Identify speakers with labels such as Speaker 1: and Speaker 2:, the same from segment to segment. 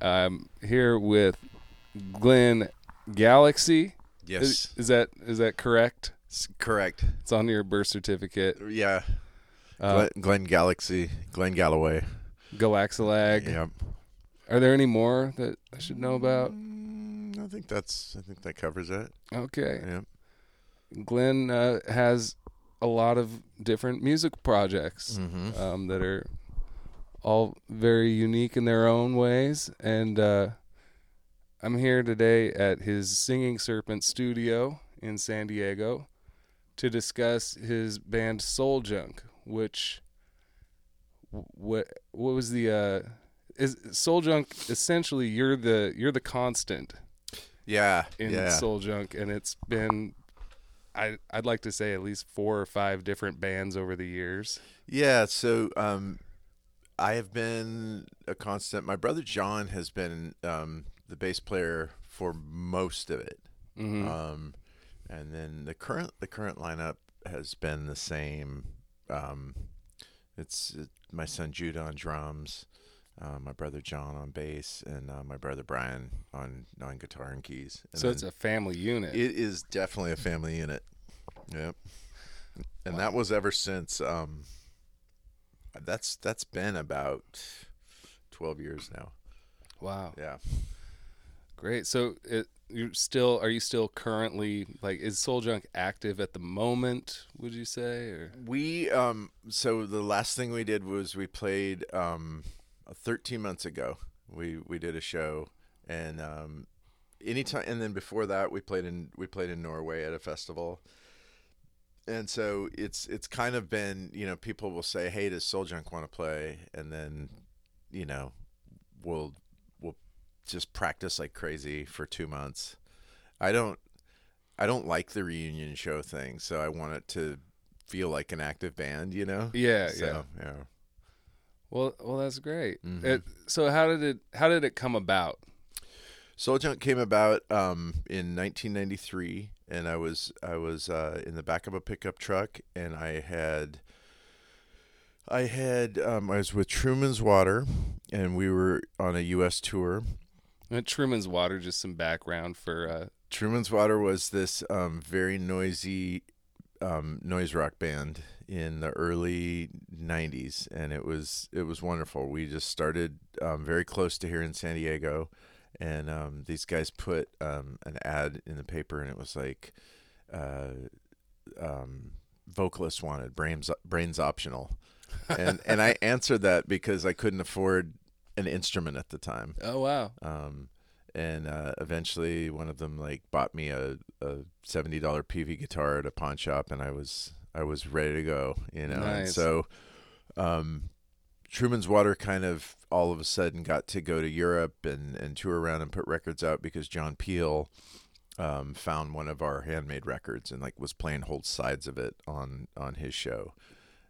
Speaker 1: I'm here with Glen Galaxy.
Speaker 2: Yes,
Speaker 1: Is, is that is that correct?
Speaker 2: S- correct.
Speaker 1: It's on your birth certificate.
Speaker 2: Yeah,
Speaker 1: Uh,
Speaker 2: Glen, Glen Galaxy, Glen Galloway.
Speaker 1: Galaxalag.
Speaker 2: Yep.
Speaker 1: Are there any more that I should know about?
Speaker 2: Mm, I think that's. I think that covers it.
Speaker 1: Okay.
Speaker 2: Yep.
Speaker 1: Glen uh, has a lot of different music projects
Speaker 2: Mm-hmm.
Speaker 1: um, that are all very unique in their own ways. And uh, I'm here today at his Singing Serpent studio in San Diego to discuss his band Soul Junk, which what what was the uh, is Soul Junk essentially you're the you're the constant
Speaker 2: Yeah.
Speaker 1: in
Speaker 2: yeah.
Speaker 1: Soul Junk, and it's been I I'd like to say at least four or five different bands over the years.
Speaker 2: Yeah, so um, I have been a constant. My brother John has been um, the bass player for most of it,
Speaker 1: hmm
Speaker 2: um, and then the current the current lineup has been the same. Um, it's uh, my son Judah on drums, uh, my brother John on bass, and uh, my brother Brian on on guitar and keys. And
Speaker 1: so it's a family unit.
Speaker 2: it is definitely a family unit. Yep. And that was ever since um that's that's been about 12 years now.
Speaker 1: wow,
Speaker 2: Yeah.
Speaker 1: great. So it you still are you still currently like is Soul Junk active at the moment? Would you say or
Speaker 2: We um so the last thing we did was we played um 13 months ago. We we did a show and um anytime and then before that we played in we played in Norway at a festival. And so it's it's kind of been, you know, people will say, "Hey, does Soul Junk want to play?" and then you know, we'll we'll just practice like crazy for 2 months. I don't I don't like the reunion show thing, so I want it to feel like an active band, you know?
Speaker 1: yeah,
Speaker 2: so,
Speaker 1: yeah.
Speaker 2: yeah.
Speaker 1: Well, well, that's great.
Speaker 2: Mhm.
Speaker 1: It, so how did it how did it come about?
Speaker 2: Soul Junk came about um, in 1993, and I was I was uh, in the back of a pickup truck, and I had I had um, I was with Truman's Water, and we were on a U.S. tour.
Speaker 1: Uh, Truman's Water, just some background for uh,
Speaker 2: Truman's Water was this um, very noisy um, noise rock band in the early '90s, and it was it was wonderful. We just started um, very close to here in San Diego, and um, these guys put um, an ad in the paper, and it was like, uh, um, vocalist wanted, brains brains optional, and and I answered that because I couldn't afford an instrument at the time.
Speaker 1: oh wow,
Speaker 2: Um, and uh, eventually, one of them like bought me a, a seventy dollar PV guitar at a pawn shop, and I was I was ready to go, you know. And so, um, Truman's Water kind of all of a sudden got to go to Europe and and tour around and put records out because John Peel. Um, found one of our handmade records and like was playing whole sides of it on on his show,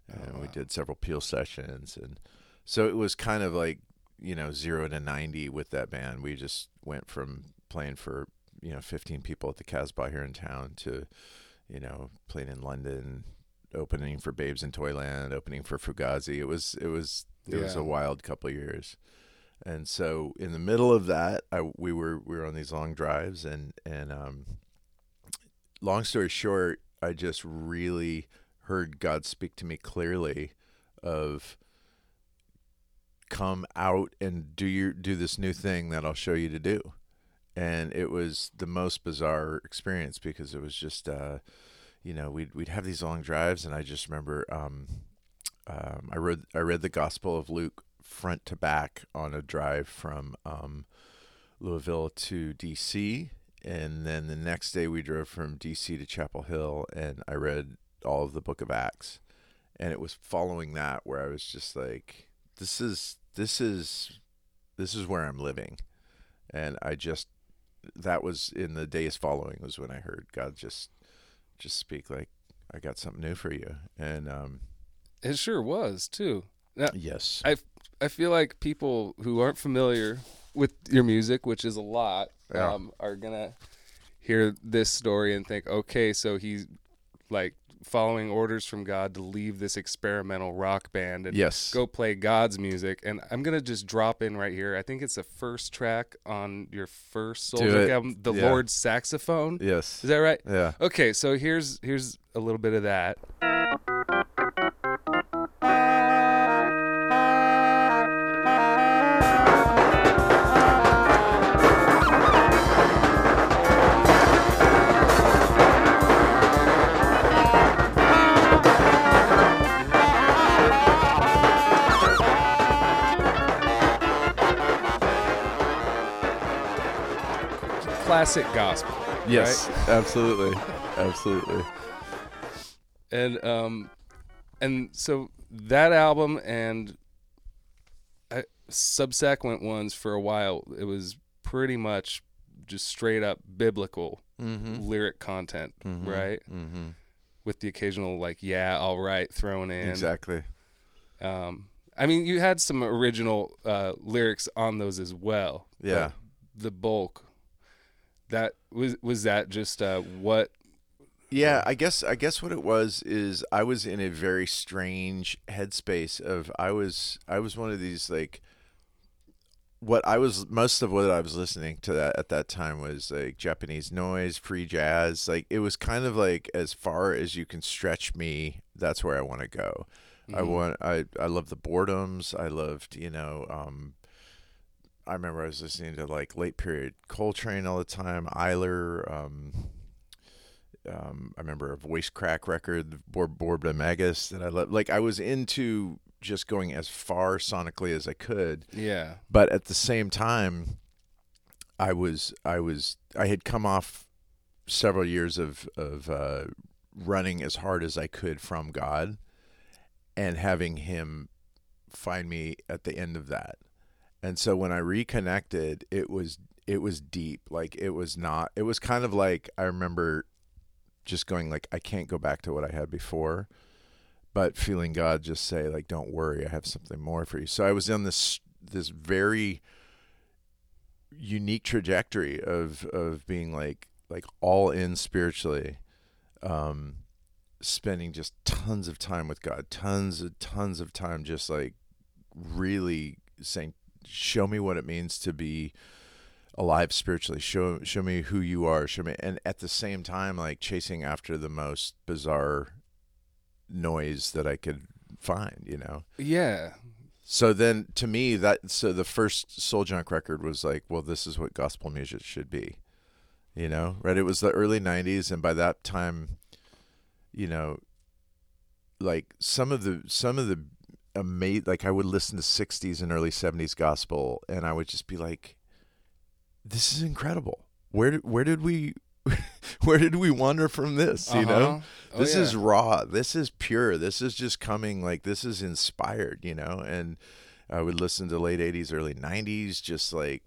Speaker 2: and
Speaker 1: Oh,
Speaker 2: we did several Peel sessions, and so it was kind of like you know zero to 90 with that band we just went from playing for you know 15 people at the casbah here in town to you know playing in london opening for babes in toyland opening for fugazi. It was it was it was a wild couple of years. And so in the middle of that I, we were we were on these long drives and and um long story short i just really heard god speak to me clearly of come out and do your do this new thing that I'll show you to do. And it was the most bizarre experience because it was just uh you know, we'd we'd have these long drives and I just remember um um I read I read the Gospel of Luke front to back on a drive from um Louisville to DC and then the next day we drove from DC to Chapel Hill and I read all of the book of Acts. And it was following that where I was just like this is this is this is where I'm living. And I just that was in the days following was when I heard God just just speak like I got something new for you. And um
Speaker 1: it sure was too. Now,
Speaker 2: yes.
Speaker 1: I I feel like people who aren't familiar with your music, which is a lot,
Speaker 2: Yeah.
Speaker 1: um, are gonna hear this story and think, okay, so he's like following orders from God to leave this experimental rock band and
Speaker 2: Yes.
Speaker 1: go play God's music. And I'm gonna just drop in right here. I think it's the first track on your first Soul
Speaker 2: Do
Speaker 1: Drunk
Speaker 2: it.
Speaker 1: album, "The
Speaker 2: Yeah.
Speaker 1: Lord's Saxophone."
Speaker 2: Yes.
Speaker 1: Is that right?
Speaker 2: Yeah.
Speaker 1: Okay, so here's here's a little bit of that. Classic gospel.
Speaker 2: Yes.
Speaker 1: right?
Speaker 2: Absolutely. Absolutely.
Speaker 1: and um and so that album and I, subsequent ones for a while it was pretty much just straight up biblical
Speaker 2: Mm-hmm.
Speaker 1: lyric content right
Speaker 2: Mm-hmm.
Speaker 1: with the occasional like yeah all right thrown in
Speaker 2: Exactly.
Speaker 1: um i mean you had some original uh lyrics on those as well
Speaker 2: Yeah.
Speaker 1: the bulk that was was that just uh what
Speaker 2: Yeah, I guess I guess what it was is I was in a very strange headspace of I was I was one of these like what I was most of what I was listening to that at that time was like Japanese noise, free jazz. Like it was kind of like as far as you can stretch me, that's where I want to go. I
Speaker 1: Mhm.
Speaker 2: want I I love the boredoms. I loved, you know, um I remember I was listening to like late period Coltrane all the time, Ayler, um um, I remember a voice crack record, Bor- Borbetomagus, that I love. Like I was into just going as far sonically as I could,
Speaker 1: yeah
Speaker 2: but at the same time, I was I was I had come off several years of of uh, running as hard as I could from God, and having Him find me at the end of that. And so when I reconnected, it was it was deep. Like it was not. It was kind of like I remember just going like I can't go back to what I had before, but feeling God just say like don't worry, I have something more for you. So I was in this this very unique trajectory of of being like like all in spiritually um spending just tons of time with God tons and tons of time just like really saying show me what it means to be alive spiritually show show me who you are show me and at the same time like chasing after the most bizarre noise that I could find you know
Speaker 1: yeah
Speaker 2: so then to me that so the first Soul Junk record was like, well, this is what gospel music should be. You know, right? It was the early 90s and by that time, you know, like some of the some of the amazing like I would listen to 60s and early 70s gospel and I would just be like this is incredible. Where did where did we where did we wander from this, you know?
Speaker 1: Uh-huh. Oh,
Speaker 2: this
Speaker 1: yeah.
Speaker 2: is raw this is pure this is just coming like this is inspired you know and i would listen to late 80s early 90s just like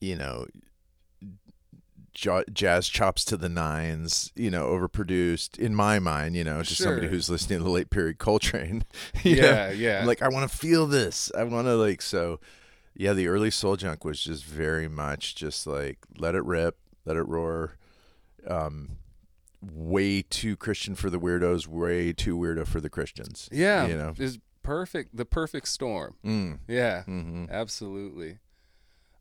Speaker 2: you know jazz chops to the nines you know overproduced in my mind you know to somebody who's listening to the late period coltrane you know?
Speaker 1: yeah yeah.
Speaker 2: I'm like i want to feel this. I want to like so yeah the early soul junk was just very much just like let it rip let it roar um way too christian for the weirdos way too weirdo for the christians
Speaker 1: yeah
Speaker 2: you know?
Speaker 1: is perfect the perfect storm.
Speaker 2: Mm.
Speaker 1: yeah
Speaker 2: hmm
Speaker 1: absolutely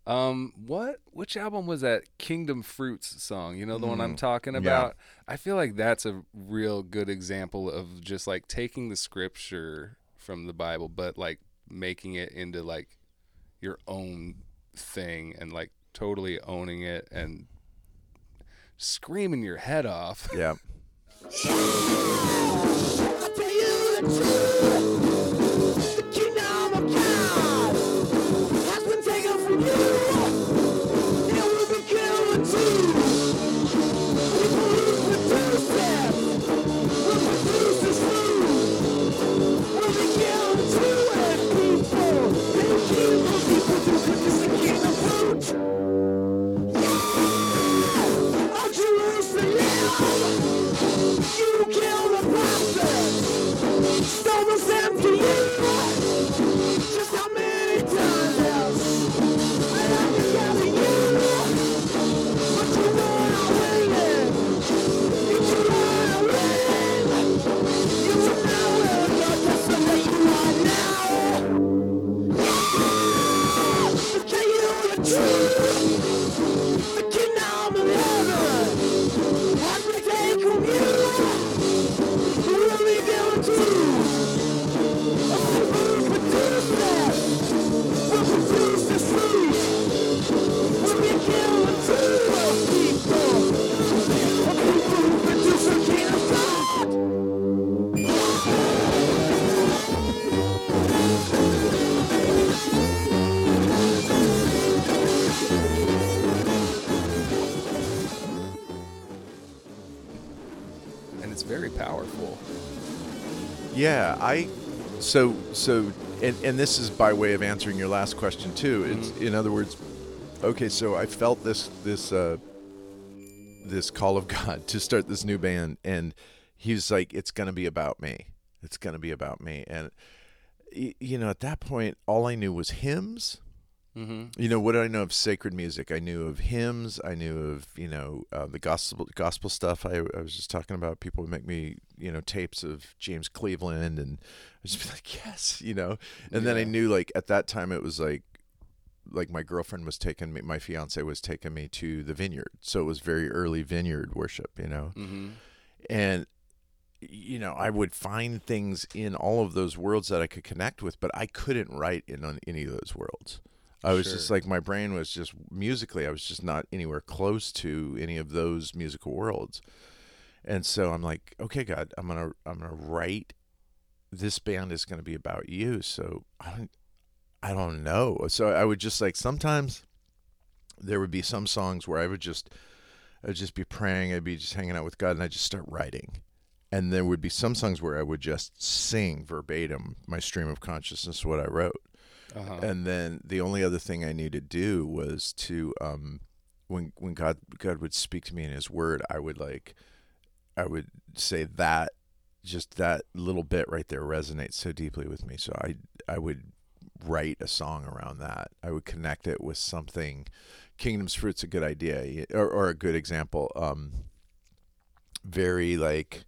Speaker 1: um what which album was that kingdom fruits song? You know the one i'm
Speaker 2: Mm,
Speaker 1: talking
Speaker 2: yeah.
Speaker 1: about? I feel like that's a real good example of just like taking the scripture from the bible but like making it into like your own thing and like totally owning it and screaming your head off.
Speaker 2: Yeah
Speaker 3: stole the to you.
Speaker 2: Yeah, I so so and and this is by way of answering your last question too. It's in other words, okay, so I felt this this uh this call of God to start this new band and he's like it's to be about me. It's to be about me and you know, at that point all I knew was hymns
Speaker 1: Mm-hmm.
Speaker 2: you know what did I know of sacred music? I knew of hymns. I knew of you know uh, the gospel gospel stuff. I, I was just talking about people would make me you know tapes of James Cleveland, and I just be like yes, you know. And then I knew like at that time it was like like my girlfriend was taking me, my fiance was taking me to the vineyard, so it was very early vineyard worship, you know
Speaker 1: Mm-hmm.
Speaker 2: and you know i would find things in all of those worlds that i could connect with but i couldn't write in on any of those worlds i was just like my brain was just musically i was just not anywhere close to any of those musical worlds and so i'm like okay god i'm gonna i'm gonna write this band is gonna be about you so i don't i don't know so i would just like sometimes there would be some songs where i would just I'd just be praying. I'd be just hanging out with God, and I'd just start writing. And there would be some songs where I would just sing verbatim my stream of consciousness, what I wrote.
Speaker 1: Uh-huh.
Speaker 2: And then the only other thing I needed to do was to, um, when when God God would speak to me in His Word, I would like, I would say that, just that little bit right there resonates so deeply with me. So I I would write a song around that. I would connect it with something. Kingdom's Fruit's a good idea, or, or a good example. Um, very like,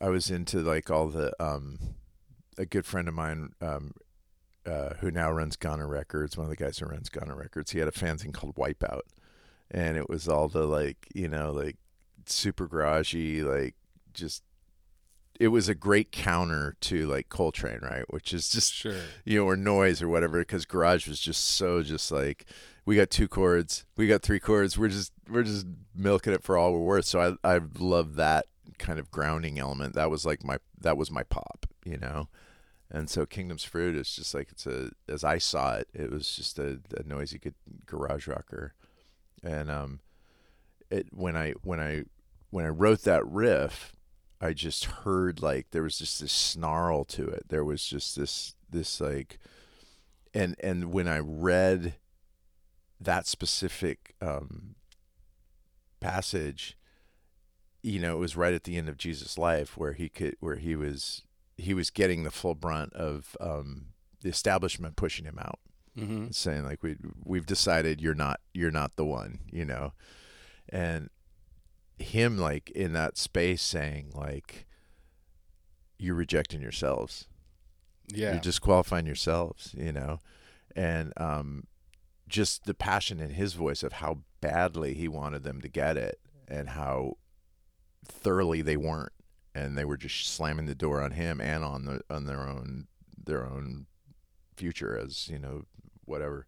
Speaker 2: I was into like all the um, a good friend of mine um, uh, who now runs Ghana Records, one of the guys who runs Ghana Records, he had a fanzine called Wipeout, and it was all the like you know like super garagey like just. It was a great counter to like Coltrane, right? Which is just
Speaker 1: Sure.
Speaker 2: you know, or noise or whatever, because garage was just so just like we got two chords, we got three chords, we're just we're just milking it for all we're worth. So I I love that kind of grounding element. That was like my that was my pop, you know. And so Kingdom's Fruit is just like it's a as I saw it, it was just a, a noisy good garage rocker. And um it when I when I when I wrote that riff, I just heard like there was just this snarl to it. There was just this this like and and when I read that specific um passage, you know, it was right at the end of Jesus' life where he could where he was he was getting the full brunt of um the establishment pushing him out
Speaker 1: Mm-hmm.
Speaker 2: saying like we we've decided you're not you're not the one, you know. And him like in that space saying like you're rejecting yourselves.
Speaker 1: Yeah.
Speaker 2: You're disqualifying yourselves, you know. And um just the passion in his voice of how badly he wanted them to get it and how thoroughly they weren't and they were just slamming the door on him and on the on their own their own future as you know whatever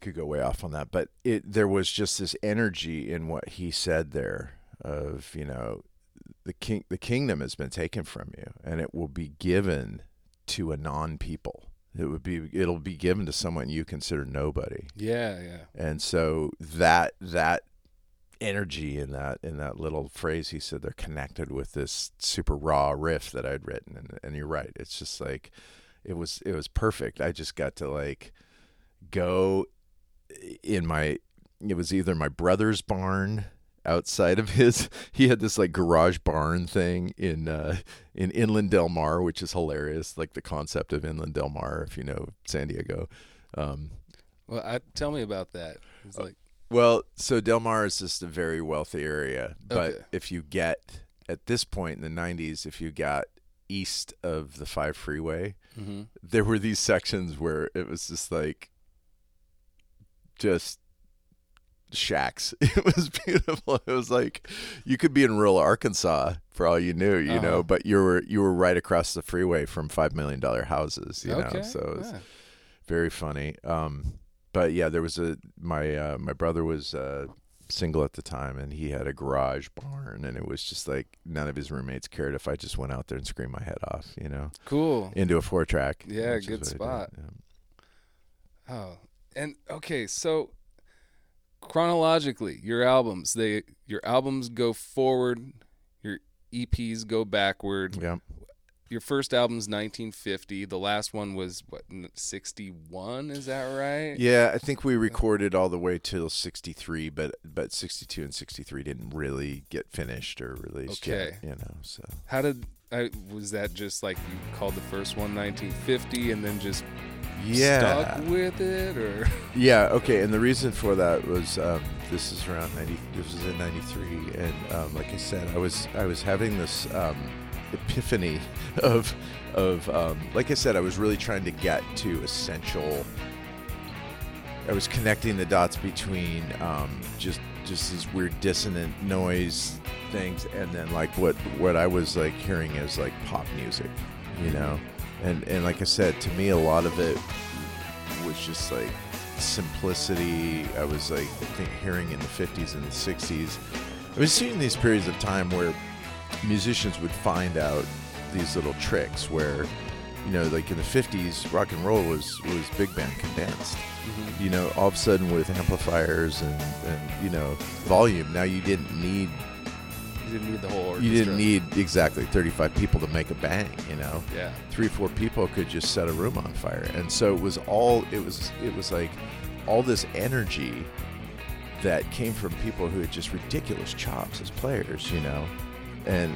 Speaker 2: could go way off on that but it there was just this energy in what he said there of you know the king the kingdom has been taken from you and it will be given to a non people it would be it'll be given to someone you consider nobody
Speaker 1: yeah. Yeah.
Speaker 2: and so that that energy in that in that little phrase he said they're connected with this super raw riff that I'd written. And, and you're right. It's just like it was it was perfect. I just got to like go in my it was either my brother's barn outside of his he had this like garage barn thing in uh in Inland Del Mar which is hilarious like the concept of Inland Del Mar if you know San Diego. Um
Speaker 1: Well, I, tell me about that. It's
Speaker 2: Oh,
Speaker 1: like,
Speaker 2: Well, so Del Mar is just a very wealthy area, but
Speaker 1: Okay.
Speaker 2: if you get at this point in the '90s, if you got east of the five freeway,
Speaker 1: hmm
Speaker 2: there were these sections where it was just like just shacks. It was beautiful. It was like you could be in rural Arkansas for all you knew, you
Speaker 1: Uh-huh.
Speaker 2: know, but you were you were right across the freeway from five million dollar houses, you know. So it was very funny. Um, but yeah, there was a my uh, my brother was uh, single at the time, and he had a garage barn, and it was just like none of his roommates cared if I just went out there and screamed my head off, you know,
Speaker 1: cool.
Speaker 2: into a four track.
Speaker 1: Yeah, good
Speaker 2: what I did,
Speaker 1: spot.
Speaker 2: yeah.
Speaker 1: Oh, and okay, so chronologically, your albums they your albums go forward. Your EPs go backward.
Speaker 2: Yeah.
Speaker 1: Your first album's 1950. The last one was what 61? Is that right?
Speaker 2: Yeah, I think we recorded all the way till 63, but but 62 and 63 didn't really get finished or released
Speaker 1: Okay.
Speaker 2: yet, you know. So
Speaker 1: How did I was that just like you called the first one 1950 and then just
Speaker 2: yeah.
Speaker 1: stuck with it or
Speaker 2: Yeah, okay, and the reason for that was um, this is around 90 this was in 93 and um, like I said, I was I was having this um, epiphany of of um, like I said, I was really trying to get to essential I was connecting the dots between um, just just these weird dissonant noise things, and then like what what I was like hearing is like pop music, you know, and and like I said, to me a lot of it was just like simplicity. I was like I think hearing in the '50s and the '60s. I was seeing these periods of time where musicians would find out these little tricks where you know like in the 50s rock and roll was was big band condensed. Mm-hmm. You know all of a sudden with amplifiers and and you know volume now you didn't need
Speaker 1: you didn't need the whole orchestra?
Speaker 2: you didn't need exactly 35 people to make a bang you know?
Speaker 1: Yeah.
Speaker 2: three four people could just set a room on fire. And so it was all it was it was like all this energy that came from people who had just ridiculous chops as players you know and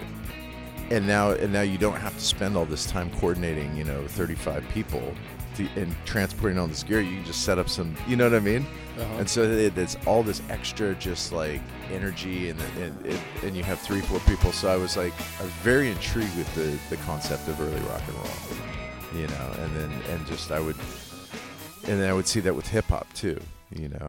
Speaker 2: and now and now you don't have to spend all this time coordinating you know 35 people to, and transporting all this gear. You can just set up some you know what i mean?
Speaker 1: Uh-huh.
Speaker 2: and so it, it's all this extra just like energy and and, and and you have three four people. So i was like i was very intrigued with the the concept of early rock and roll you know and then and just i would and then i would see that with hip-hop too you know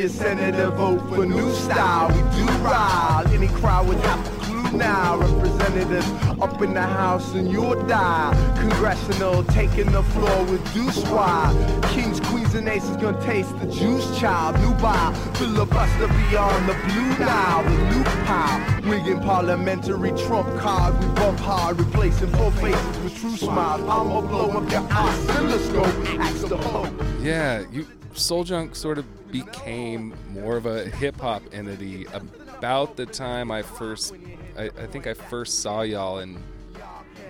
Speaker 4: your senator, vote for new style. We do ride. any crowd have a clue now. Representatives up in the house and you'll die. Congressional taking the floor with Deuce Wide. Kings, queens, and aces gonna taste the juice child. New buy, filibuster beyond the blue now. The loop pile, wigging parliamentary trump card. We bump hard, replacing full faces with true smiles. I'ma blow up your oscilloscope. Ask the Pope.
Speaker 1: Yeah, you Soul Junk sort of became more of a hip hop entity about the time I first I, I think I first saw y'all in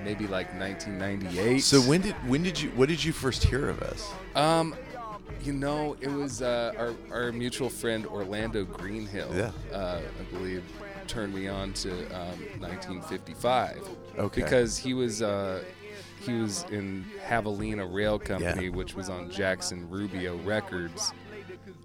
Speaker 1: maybe like 1998.
Speaker 2: so when did when did you what did you first hear of us
Speaker 1: Um, you know, it was uh, our our mutual friend Orlando Greenhill.
Speaker 2: Yeah.
Speaker 1: Uh, I believe turned me on to um, 1955.
Speaker 2: Okay.
Speaker 1: Because he was uh, he was in Javelina Rail Company,
Speaker 2: Yeah.
Speaker 1: which was on Jackson Rubio Records.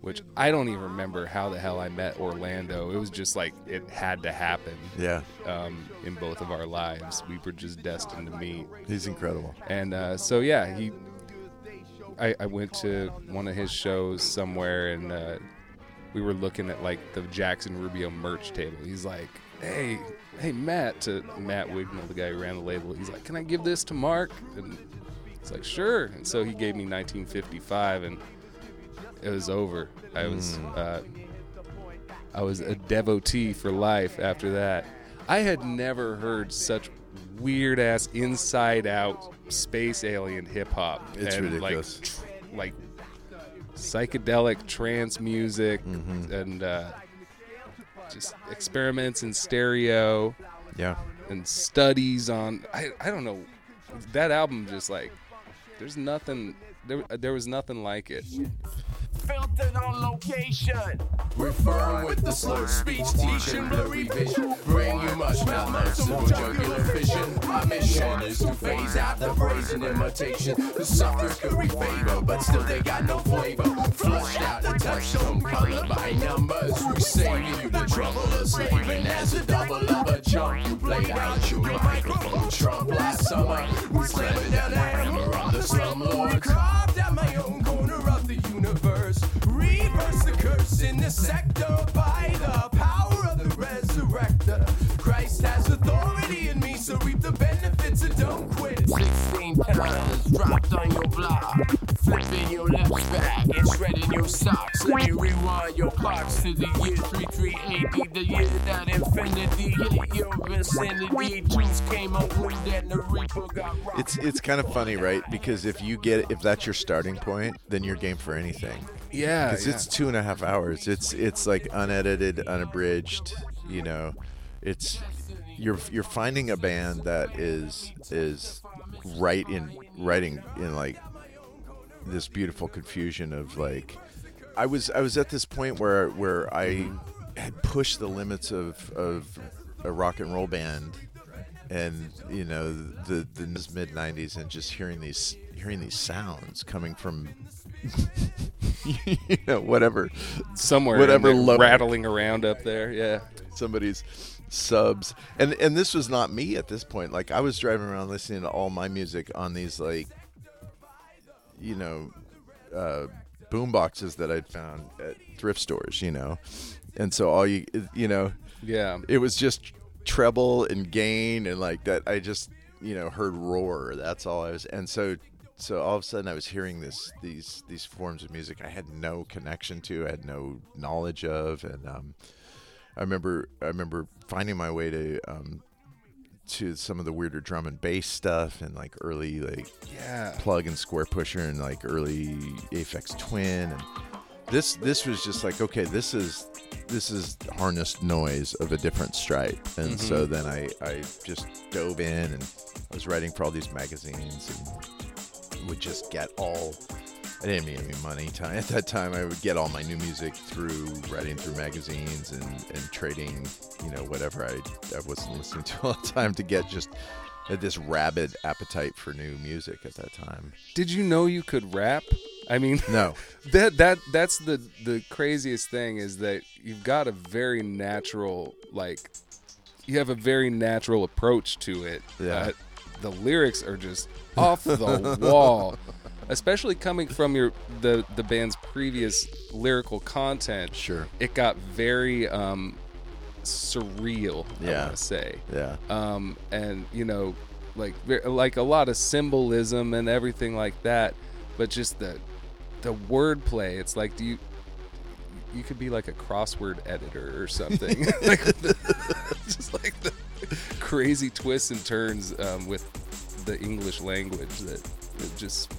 Speaker 1: Which I don't even remember how the hell I met Orlando. It was just like it had to happen
Speaker 2: yeah
Speaker 1: um, in both of our lives. We were just destined to meet.
Speaker 2: he's incredible
Speaker 1: And uh, so yeah, he. I, I went to one of his shows somewhere, and uh, we were looking at like the Jackson Rubio merch table. He's like, "Hey, hey, Matt," to Matt Wignall, the guy who ran the label. He's like, "Can I give this to Mark?" And it's like, "Sure." And so he gave me 1955, and it was over. I was uh, I was a devotee for life after that. I had never heard such weird ass inside out space alien hip hop.
Speaker 2: It's
Speaker 1: and
Speaker 2: ridiculous.
Speaker 1: Like, tr- like psychedelic trance music
Speaker 2: Mm-hmm.
Speaker 1: and uh, just experiments in stereo
Speaker 2: yeah
Speaker 1: and studies on. I, I don't know. That album just like there's nothing. There, there was nothing like it.
Speaker 4: Filtered on location.
Speaker 5: We're firm with the slurred speech, teaching blurry vision. Bring you much malmerciful jugular fission. My mission is to phase out the brazen imitation. The suckers curry favor, but still they got no flavor. Flushed out the touch, some color by numbers. We save you the trouble of slaving as a double of a jump. You played out your microphone Trump last summer. We slammed down the hammer on the slumlord. Carved out my own in the sector by the power of the resurrector. Christ has authority in me, so reap the benefits and don't quit. 16 pounds dropped on your block. Flipping your left back and shredding your socks. Let me rewind your clocks to the year 3380, the year that infinity hit your vicinity. Juice came that and the reaper got rocked.
Speaker 2: It's it's kind of funny, right? Because if you get if that's your starting point, then you're game for anything.
Speaker 1: Yeah,
Speaker 2: Because
Speaker 1: yeah.
Speaker 2: it's two and a half hours. It's it's like unedited, unabridged. You know, it's you're you're finding a band that is is right in writing in like this beautiful confusion of like I was I was at this point where where I had pushed the limits of of a rock and roll band and you know the the mid 90s and just hearing these hearing these sounds coming from you know whatever
Speaker 1: somewhere
Speaker 2: whatever
Speaker 1: in rattling around up there. Yeah.
Speaker 2: somebody's subs and and this was not me at this point like i was driving around listening to all my music on these like you know uh boom boxes that i'd found at thrift stores you know and so all you you know
Speaker 1: Yeah.
Speaker 2: it was just treble and gain and like that i just you know heard roar that's all i was and so so all of a sudden i was hearing this these these forms of music i had no connection to i had no knowledge of and um i remember i remember finding my way to um to some of the weirder drum and bass stuff and like early like
Speaker 1: Yeah.
Speaker 2: plug and Squarepusher and like early Aphex Twin and this this was just like okay this is this is harnessed noise of a different stripe and so then I I just dove in and I was writing for all these magazines and would just get all I didn't make any money time at that time. I would get all my new music through writing through magazines and, and trading, you know, whatever I, I wasn't listening to all the time to get just this rabid appetite for new music at that time.
Speaker 1: Did you know you could rap? I mean,
Speaker 2: No,
Speaker 1: that that that's the the craziest thing is that you've got a very natural like you have a very natural approach to it.
Speaker 2: Yeah.
Speaker 1: Uh, the lyrics are just off the wall, especially coming from your the the band's previous lyrical content.
Speaker 2: Sure.
Speaker 1: it got very um surreal. I
Speaker 2: Yeah.
Speaker 1: want to say
Speaker 2: yeah,
Speaker 1: um, and you know, like like a lot of symbolism and everything like that. But just the the wordplay, it's like, do you you could be like a crossword editor or something, like the, just like the crazy twists and turns um, with the English language that, that just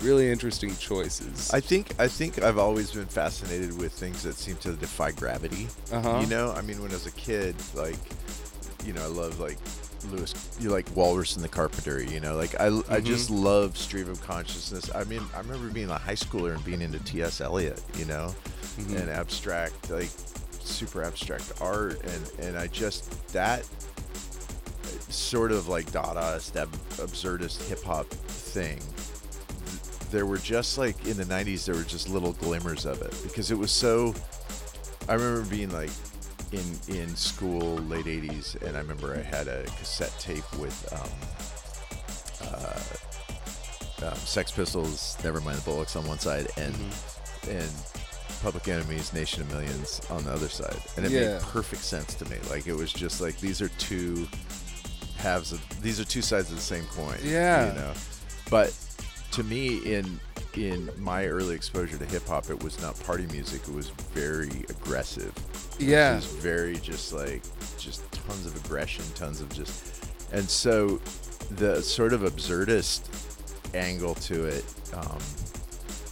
Speaker 1: really interesting choices.
Speaker 2: I think I think I've always been fascinated with things that seem to defy gravity.
Speaker 1: Uh-huh.
Speaker 2: You know, I mean, when I was a kid, like, you know, I love like Lewis, you like Walrus and the Carpenter. You know, like I, I
Speaker 1: Mm-hmm.
Speaker 2: just love stream of consciousness. I mean, I remember being a high schooler and being into T.S. Eliot. You know,
Speaker 1: Mm-hmm.
Speaker 2: and abstract, like super abstract art, and and I just that sort of like Dadaist, ab- absurdist hip hop thing there were just like in the 90s there were just little glimmers of it because it was so i remember being like in in school late 80s and i remember i had a cassette tape with um, uh, um, sex pistols never mind the bollocks on one side and and public enemies nation of millions on the other side and it
Speaker 1: Yeah.
Speaker 2: made perfect sense to me like it was just like these are two halves of these are two sides of the same coin
Speaker 1: Yeah.
Speaker 2: you know but to me in in my early exposure to hip hop it was not party music it was very aggressive
Speaker 1: Yeah.
Speaker 2: it was very just like just tons of aggression tons of just and so the sort of absurdist angle to it um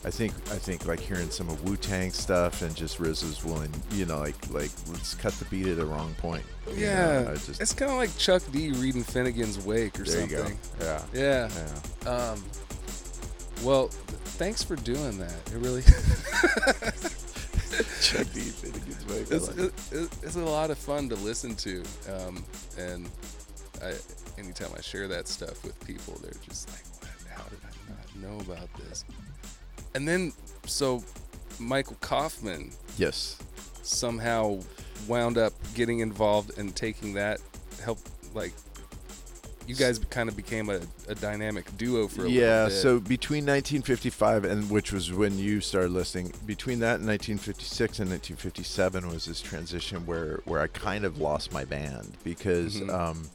Speaker 2: I think I think like hearing some of Wu Tang stuff and just Riz was willing, you know, like like let's cut the beat at the wrong point.
Speaker 1: yeah,
Speaker 2: know, just,
Speaker 1: it's kind of like Chuck D reading Finnegan's Wake or
Speaker 2: there you
Speaker 1: something.
Speaker 2: go. Yeah.
Speaker 1: Yeah.
Speaker 2: Yeah.
Speaker 1: Um, well, th- thanks for doing that. It really
Speaker 2: Chuck D. Finnegan's Wake.
Speaker 1: It's,
Speaker 2: like
Speaker 1: it, it- it's a lot of fun to listen to. Um, and I, anytime I share that stuff with people, they're just like. How did I not know about this? And then, so Michael Kaufman
Speaker 2: Yes.
Speaker 1: somehow wound up getting involved and taking that help like you guys kind of became a, a dynamic duo for a
Speaker 2: yeah
Speaker 1: little bit.
Speaker 2: Yeah, so between 1955 and which was when you started listening between that and 1956 and 1957 was this transition where where i kind of lost my band because
Speaker 1: Mhm.
Speaker 2: um,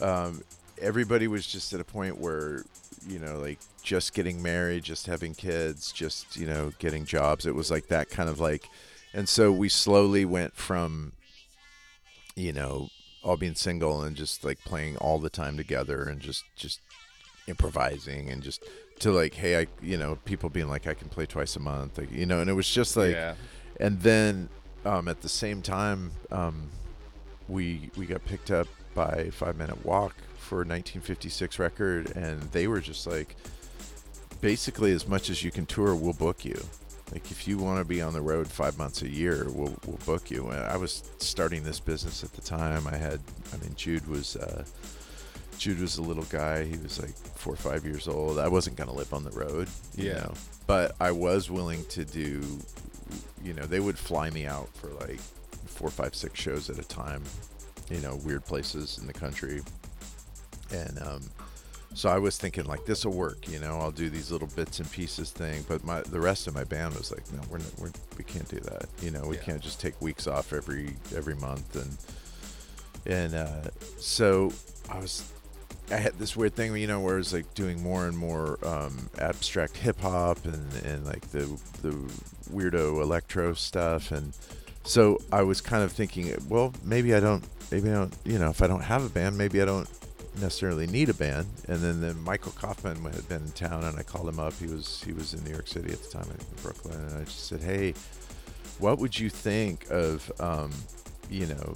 Speaker 2: um, everybody was just at a point where you know like just getting married just having kids just you know getting jobs. It was like that kind of like and so we slowly went from you know all being single and just like playing all the time together and just just improvising and just to like hey i you know people being like i can play twice a month like, you know and it was just like
Speaker 1: yeah,
Speaker 2: and then um, at the same time um, we we got picked up by Five Minute Walk for a 1956 record, and they were just like, basically, as much as you can tour, we'll book you. Like if you want to be on the road five months a year, we'll we'll book you. And I was starting this business at the time. I had, I mean, Jude was. Uh, Jude was a little guy. He was like four or five years old. I wasn't gonna live on the road, you
Speaker 1: Yeah.
Speaker 2: know. But I was willing to do, you know, they would fly me out for like four, five, six shows at a time, you know, weird places in the country. And um, so I was thinking like this will work, you know. I'll do these little bits and pieces thing, but my the rest of my band was like, no, we're, not, we're we can't do that, you know. We
Speaker 1: Yeah.
Speaker 2: can't just take weeks off every every month and and uh, so I was I had this weird thing, you know, where I was like doing more and more um, abstract hip hop and, and like the the weirdo electro stuff, and so I was kind of thinking, well, maybe I don't, maybe I don't, you know, if I don't have a band, maybe I don't necessarily need a band. And then, then Michael Kaufman had been in town, and I called him up. He was he was in New York City at the time, in Brooklyn, and I just said, hey, what would you think of, um, you know,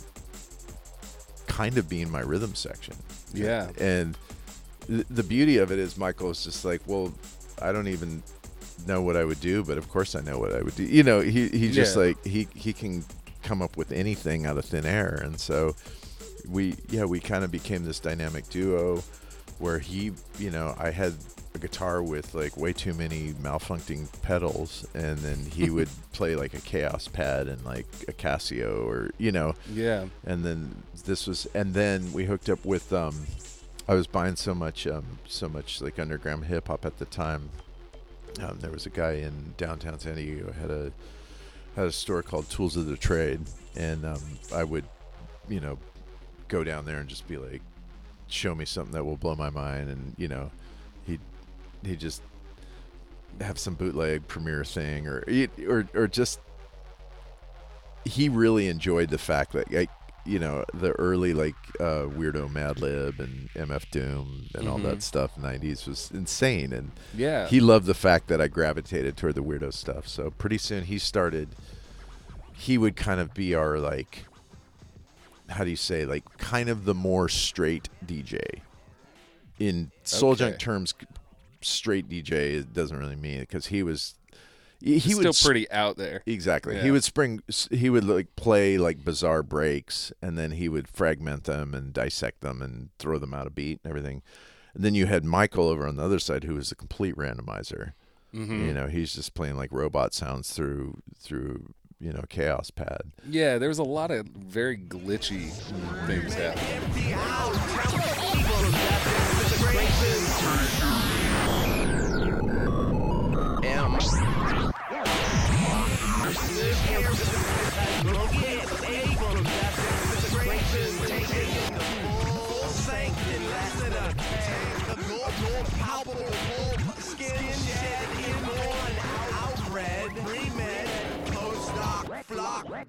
Speaker 2: kind of being my rhythm section?
Speaker 1: yeah,
Speaker 2: And th- the beauty of it is Michael is just like, well, I don't even know what I would do, but of course I know what I would do. You know, he he just
Speaker 1: Yeah.
Speaker 2: like he he can come up with anything out of thin air, and so we yeah we kind of became this dynamic duo where he you know I had a guitar with like way too many malfunctioning pedals and then he would play like a Kaoss pad and like a casio or you know.
Speaker 1: Yeah,
Speaker 2: and then this was and then we hooked up with um i was buying so much um so much like underground hip hop at the time. Um, there was a guy in downtown san diego had a had a store called tools of the trade and um i would you know go down there and just be like show me something that will blow my mind and you know he he just have some bootleg premier thing or or or just he really enjoyed the fact that like you know the early like uh, weirdo Madlib and MF Doom and all
Speaker 1: Mhm.
Speaker 2: that stuff 90s was insane and
Speaker 1: yeah.
Speaker 2: he loved the fact that I gravitated toward the weirdo stuff so pretty soon he started he would kind of be our like how do you say like kind of the more straight DJ in Soul Junk terms straight DJ it doesn't really mean it because he was he, he
Speaker 1: still
Speaker 2: sp-
Speaker 1: pretty out there.
Speaker 2: Exactly.
Speaker 1: Yeah.
Speaker 2: He would spring. He would like play like bizarre breaks, and then he would fragment them and dissect them and throw them out of beat and everything. And then you had Michael over on the other side, who was a complete randomizer.
Speaker 1: hmm
Speaker 2: You know, he's just playing like robot sounds through through you know Kaoss pad.
Speaker 1: Yeah, there was a lot of very glitchy things happening.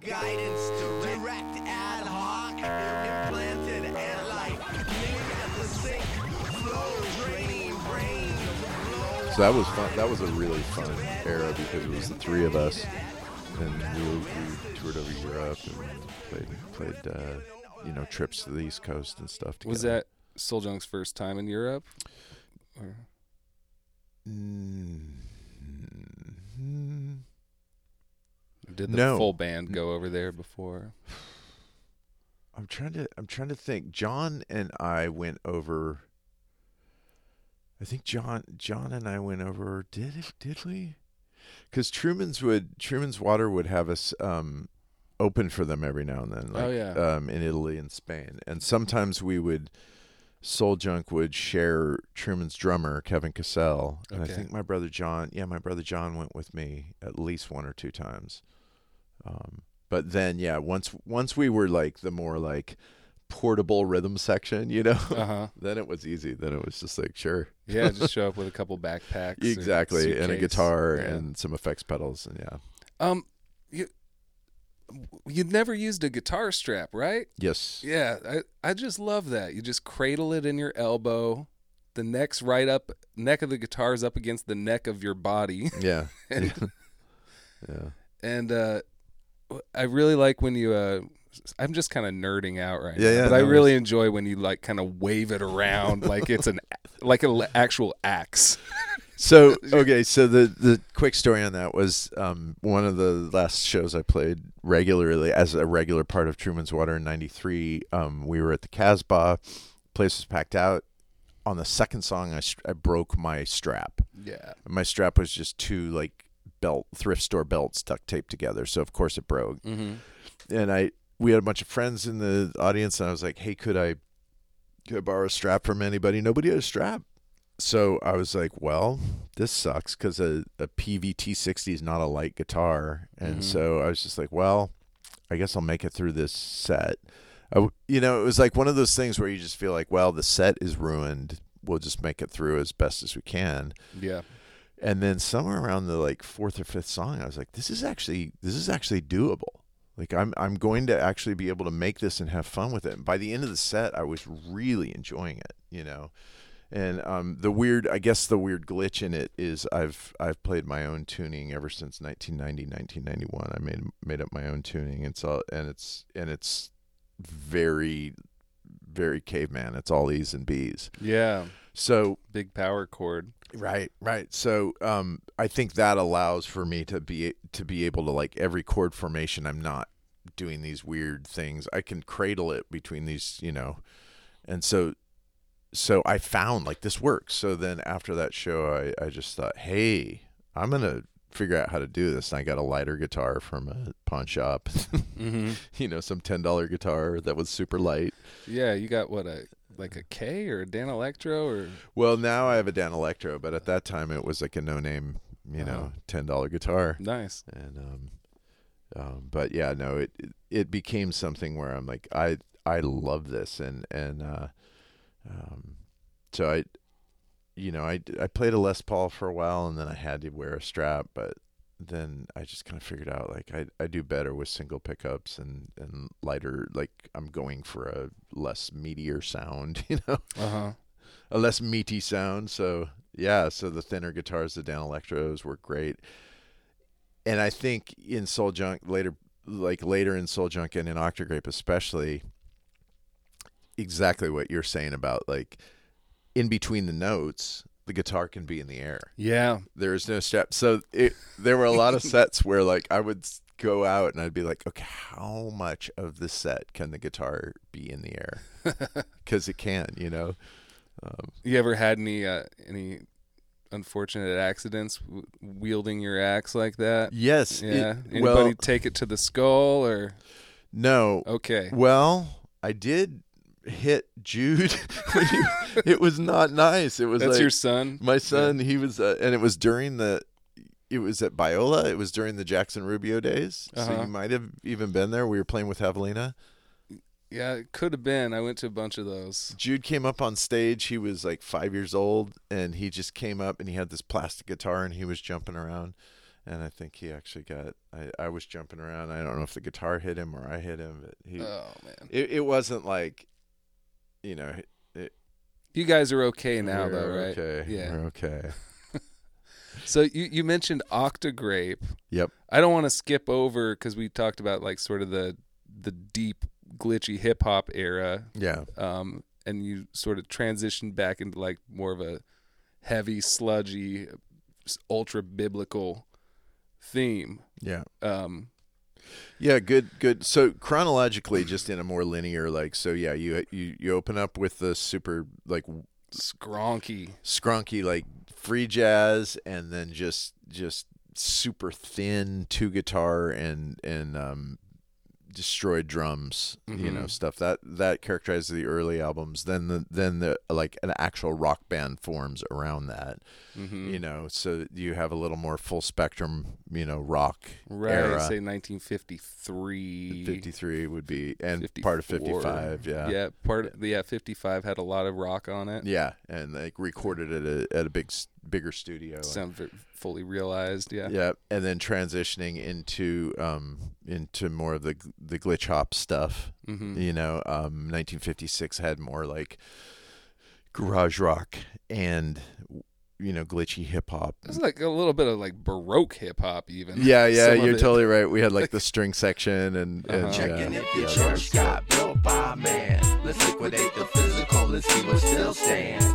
Speaker 3: Guidance to direct ad hoc, implanted and like at the sink, flow, draining brain.
Speaker 2: So that was fun. That was a really fun era because it was the three of us, and we, we toured over Europe and played played uh, you know trips to the East Coast and stuff. Together.
Speaker 1: Was that Soul Junk's first time in Europe? Or,
Speaker 2: Mm,
Speaker 1: did the
Speaker 2: No.
Speaker 1: full band go over there before?
Speaker 2: I'm trying to I'm trying to think. John and I went over. I think John John and I went over. Did it? Did we? Because Truman's would Truman's Water would have us um, open for them every now and then. Like,
Speaker 1: Oh, yeah.
Speaker 2: Um, in Italy and Spain, and sometimes we would. Soul Junk would share Truman's drummer Kevin Cassell, and I think my brother John. Yeah, my brother John went with me at least one or two times. Um, but then, yeah, once once we were like the more like portable rhythm section, you know,
Speaker 1: Uh huh.
Speaker 2: then it was easy. Then it was just like sure,
Speaker 1: Yeah, just show up with a couple backpacks.
Speaker 2: exactly, and a
Speaker 1: suitcase.
Speaker 2: guitar
Speaker 1: Yeah.
Speaker 2: and some effects pedals, and yeah,
Speaker 1: um, you you'd never used a guitar strap, right?
Speaker 2: yes,
Speaker 1: Yeah, I I just love that. You just cradle it in your elbow. The neck's right up, neck of the guitar's up against the neck of your body,
Speaker 2: yeah,
Speaker 1: and
Speaker 2: yeah.
Speaker 1: and uh, I really like when you. Uh, I'm just kind of nerding out right
Speaker 2: Yeah,
Speaker 1: now,
Speaker 2: yeah,
Speaker 1: but I
Speaker 2: no
Speaker 1: really enjoy when you like kind of wave it around like it's an like an actual axe.
Speaker 2: So okay, so the the quick story on that was um, one of the last shows I played regularly as a regular part of Truman's Water in '93. Um, we were at the Casbah, place was packed out. On the second song, I, I broke my strap.
Speaker 1: Yeah.
Speaker 2: My strap was just two like belt thrift store belts duct taped together, so of course it broke.
Speaker 1: Mm-hmm.
Speaker 2: And I we had a bunch of friends in the audience, and I was like, "Hey, could I could I borrow a strap from anybody?" Nobody had a strap. So I was like, well, this sucks because a, a PVT 60 is not a light guitar. And
Speaker 1: Mhm.
Speaker 2: so I was just like, well, I guess I'll make it through this set. I you know, it was like one of those things where you just feel like, well, the set is ruined. We'll just make it through as best as we can.
Speaker 1: Yeah.
Speaker 2: And then somewhere around the like fourth or fifth song, I was like, this is actually this is actually doable. Like I'm I'm going to actually be able to make this and have fun with it. And by the end of the set, I was really enjoying it, you know. And um, the weird, I guess, the weird glitch in it is I've I've played my own tuning ever since 1990, 1991. I made made up my own tuning. It's all and it's and it's very very caveman. It's all E's and B's.
Speaker 1: Yeah.
Speaker 2: So
Speaker 1: Big power chord.
Speaker 2: Right, right. So um, I think that allows for me to be to be able to like every chord formation. I'm not doing these weird things. I can cradle it between these, you know, and so so I found like this works. So then after that show, I I just thought, hey, I'm gonna figure out how to do this. And I got a lighter guitar from a pawn shop,
Speaker 1: Mm-hmm.
Speaker 2: you know, some ten dollar guitar that was super light.
Speaker 1: Yeah, you got what a like a Kay or a Danelectro or
Speaker 2: Well, now I have a Danelectro, but at that time it was like a no name, you know,
Speaker 1: Uh-huh.
Speaker 2: ten dollar guitar.
Speaker 1: nice.
Speaker 2: and um, um, but yeah, no, it it- it became something where I'm like, I I love this, and and uh, um, so I, you know, I I played a Les Paul for a while, and then I had to wear a strap, but then I just kind of figured out like I I do better with single pickups and and lighter, like I'm going for a less meatier sound, you know
Speaker 1: Uh huh.
Speaker 2: a less meaty sound. So yeah, so the thinner guitars, the Danelectros were great. And I think in Soul Junk later, like later in Soul Junk and in Octagrape especially, exactly what you're saying about like in between the notes, the guitar can be in the air.
Speaker 1: Yeah.
Speaker 2: There is no step So it, there were a lot of sets where like I would go out and I'd be like, okay, how much of the set can the guitar be in the air? Because it can, you know. Um,
Speaker 1: You ever had any uh, any unfortunate accidents w- wielding your axe like that?
Speaker 2: Yes. it-
Speaker 1: Yeah. Anybody
Speaker 2: well,
Speaker 1: take it to the skull or
Speaker 2: no.
Speaker 1: okay?
Speaker 2: Well, I did hit Jude. when it was not nice. It was
Speaker 1: That's
Speaker 2: like
Speaker 1: your son.
Speaker 2: my son. He was, uh, and it was during the. It was at Biola. It was during the Jackson Rubio days. So
Speaker 1: Uh-huh.
Speaker 2: you might have even been there. We were playing with Javelina.
Speaker 1: Yeah, it could have been. I went to a bunch of those.
Speaker 2: Jude came up on stage. He was like five years old, and he just came up and he had this plastic guitar and he was jumping around. And I think he actually got. I, I was jumping around. I don't know if the guitar hit him or I hit him, but he.
Speaker 1: Oh man,
Speaker 2: it, it wasn't like, you know, it,
Speaker 1: you guys are okay now though, right?
Speaker 2: Okay.
Speaker 1: Yeah.
Speaker 2: We're okay.
Speaker 1: So you you mentioned Octagrape.
Speaker 2: Yep.
Speaker 1: I don't want to skip over because we talked about like sort of the the deep glitchy hip hop era,
Speaker 2: Yeah.
Speaker 1: um, and you sort of transitioned back into like more of a heavy, sludgy, ultra biblical theme.
Speaker 2: Yeah.
Speaker 1: Um,
Speaker 2: Yeah, good, good. So chronologically, just in a more linear, like, so yeah, you you you open up with the super like
Speaker 1: skronky.
Speaker 2: scrunky like free jazz, and then just just super thin two guitar and and um destroyed drums, you
Speaker 1: Mm-hmm.
Speaker 2: know, stuff that that characterizes the early albums. Then the then the like an actual rock band forms around that,
Speaker 1: Mm-hmm.
Speaker 2: you know. So you have a little more full spectrum, you know, rock
Speaker 1: Right.
Speaker 2: era.
Speaker 1: Say 1953.
Speaker 2: 53 would be and part of 55 yeah
Speaker 1: Yeah. Part. Of, yeah. 55 had a lot of rock on it.
Speaker 2: yeah and like recorded at a at a big bigger studio
Speaker 1: Sound ve- fully realized. Yeah.
Speaker 2: yeah and then transitioning into um into more of the the glitch hop stuff
Speaker 1: Mm-hmm.
Speaker 2: you know um 1956 had more like garage rock and you know glitchy hip hop
Speaker 1: It's like a little bit of like baroque hip hop, even.
Speaker 2: yeah yeah
Speaker 1: Some
Speaker 2: you're
Speaker 1: it.
Speaker 2: totally right we had like the string section and, and
Speaker 1: Uh-huh.
Speaker 5: Checking
Speaker 2: yeah,
Speaker 5: if your
Speaker 2: yeah,
Speaker 5: church got built by man. Let's liquidate the physical, let's see what still stands.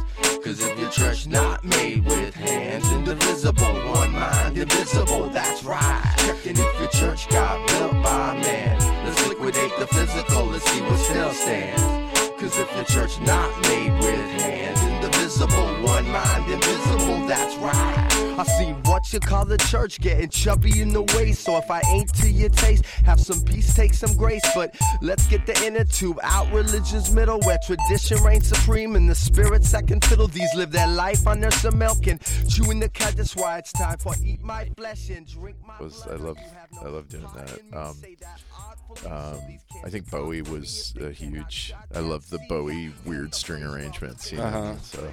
Speaker 5: Cause if your church not made with hands, indivisible, one mind, invisible, that's right. Checking if your church got built by man. Let's liquidate the physical, let's see what still stands. Cause if your church not made with hands, indivisible, one mind, invisible, that's right.
Speaker 3: I see what you call the church getting chubby in the waist. So if I ain't to your taste, have some peace, take some grace. But let's get the inner tube out religion's middle, where tradition reigns supreme and the spirit second fiddle. These live their life under some milk and chewing the cud. That's why it's time for eat my flesh and drink my
Speaker 2: Was-
Speaker 3: blood.
Speaker 2: I love- I love doing that. Um,
Speaker 3: say that artfully, so
Speaker 2: um, I think Bowie was a huge. I love the Bowie weird string arrangements. You know?
Speaker 1: Uh-huh.
Speaker 2: So,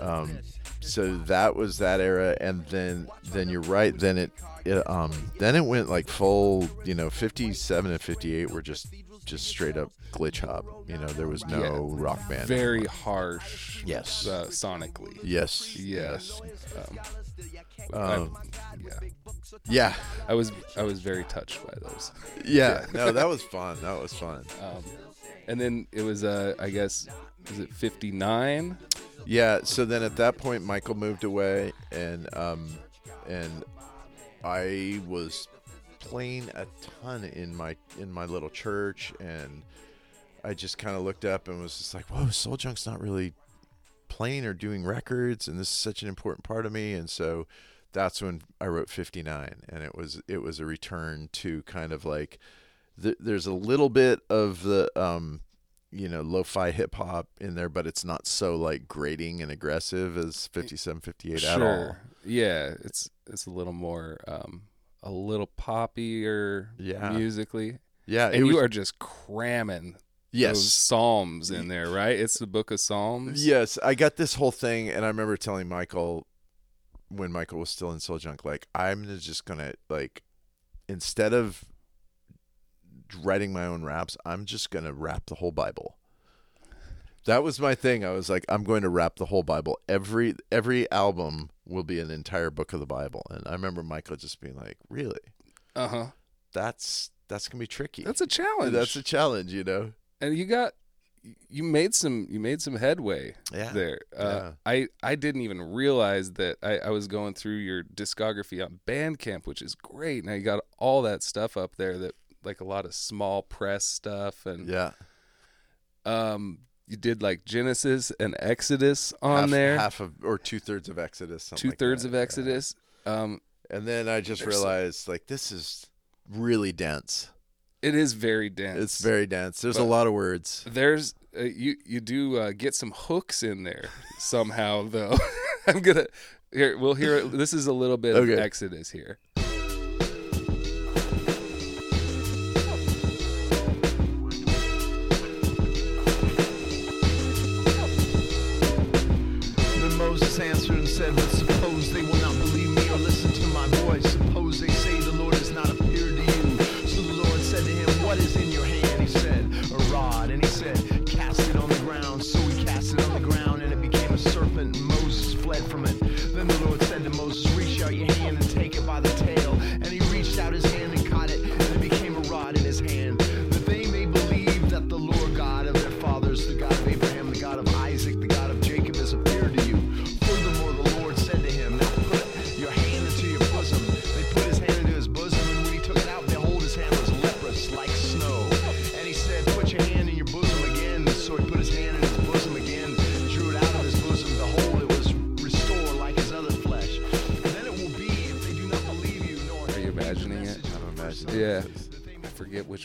Speaker 2: um, so that was that era, and then then you're right. Then it, it um then it went like full. You know, 57 and 58 were just just straight up glitch hop. You know, there was no
Speaker 1: Yeah.
Speaker 2: rock band.
Speaker 1: Very harsh.
Speaker 2: Yes.
Speaker 1: Uh, sonically.
Speaker 2: Yes.
Speaker 1: Yes. Um,
Speaker 2: Um,
Speaker 1: yeah.
Speaker 2: yeah.
Speaker 1: I was I was very touched by those.
Speaker 2: Yeah. No, that was fun. That was fun.
Speaker 1: Um, and then it was uh I guess was it 59?
Speaker 2: Yeah. So then at that point, Michael moved away, and um, and I was playing a ton in my in my little church, and I just kind of looked up and was just like, "Whoa, Soul Junk's not really playing or doing records, and this is such an important part of me." And so that's when I wrote 59, and it was it was a return to kind of like th- there's a little bit of the um you know lo-fi hip hop in there but it's not so like grating and aggressive as 57 58 at all
Speaker 1: Yeah, it's it's a little more um a little poppier
Speaker 2: Yeah.
Speaker 1: musically.
Speaker 2: yeah
Speaker 1: And you
Speaker 2: was-
Speaker 1: are just cramming
Speaker 2: yes
Speaker 1: those psalms in there, right? It's the book of Psalms.
Speaker 2: yes i got this whole thing and i remember telling michael when michael was still in soul junk like i'm just gonna like instead of writing my own raps i'm just gonna rap the whole bible. That was my thing. I was like i'm going to rap the whole bible. Every every album will be an entire book of the bible. And i remember michael just being like really?
Speaker 1: Uh-huh.
Speaker 2: that's that's gonna be tricky.
Speaker 1: That's a challenge.
Speaker 2: that's a challenge you know?
Speaker 1: And you got you made some you made some headway
Speaker 2: Yeah.
Speaker 1: there. Uh,
Speaker 2: Yeah.
Speaker 1: i i didn't even realize that I, I was going through your discography on bandcamp which is great. Now you got all that stuff up there that like a lot of small press stuff and
Speaker 2: yeah
Speaker 1: um you did like genesis and exodus on
Speaker 2: half,
Speaker 1: there
Speaker 2: half of or two-thirds of exodus
Speaker 1: two
Speaker 2: like
Speaker 1: thirds
Speaker 2: that,
Speaker 1: of
Speaker 2: yeah.
Speaker 1: exodus um
Speaker 2: And then I just realized like this is really dense.
Speaker 1: it is very dense
Speaker 2: It's very dense. There's a lot of words.
Speaker 1: There's uh, you you do uh, get some hooks in there somehow though. I'm gonna here we'll hear. This is a little bit
Speaker 2: Okay.
Speaker 1: of Exodus here.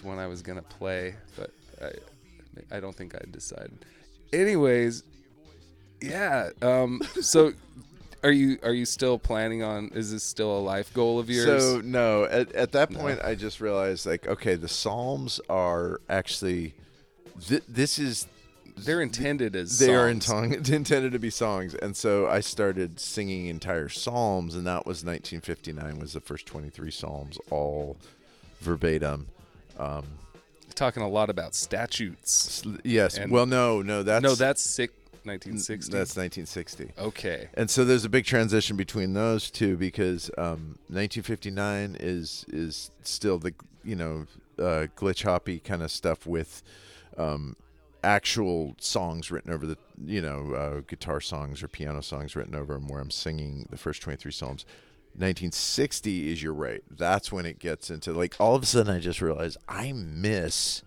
Speaker 1: One I was gonna play, but I I don't think I decided. Anyways, yeah. Um. So. Are you are you still planning on? Is this still a life goal of yours?
Speaker 2: So no, at, at that point, I just realized like, okay, the Psalms are actually, th- this is
Speaker 1: They're intended as
Speaker 2: they are in tongue, intended to be songs, and so I started singing entire psalms, and that was 1959 was the first 23 psalms, all verbatim.
Speaker 1: Talking a lot about statutes.
Speaker 2: Yes,
Speaker 1: And-
Speaker 2: well, no, no, that's
Speaker 1: no, that's sick. 1960.
Speaker 2: that's 1960.
Speaker 1: okay.
Speaker 2: And so there's a big transition between those two because um, 1959 is is still the you know uh, glitch hoppy kind of stuff with um, actual songs written over the you know uh, guitar songs or piano songs written over them where I'm singing the first 23 psalms. 1960 is you're right. That's when it gets into like all of a sudden I just realized I miss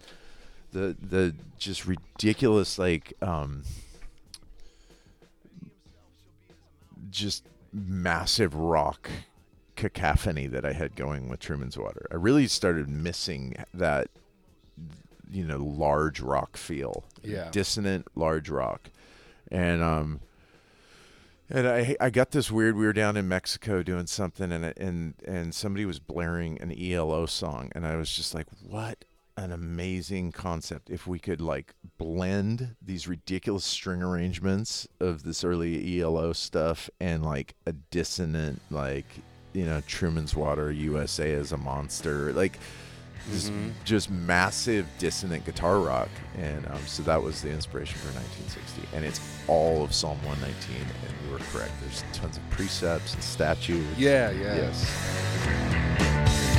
Speaker 2: the the just ridiculous like um just massive rock cacophony that I had going with Truman's Water. I really started missing that you know large rock feel.
Speaker 1: Yeah.
Speaker 2: Dissonant large rock. And um and I I got this weird we were down in Mexico doing something and and and somebody was blaring an ELO song. And I was just like what an amazing concept. If we could like blend these ridiculous string arrangements of this early ELO stuff and like a dissonant like you know Truman's Water USA as a monster like this just massive dissonant guitar rock. And um, so that was the inspiration for 1960 and it's all of Psalm 119 and were correct. There's tons of precepts and statutes.
Speaker 1: Yeah, yeah.
Speaker 2: yes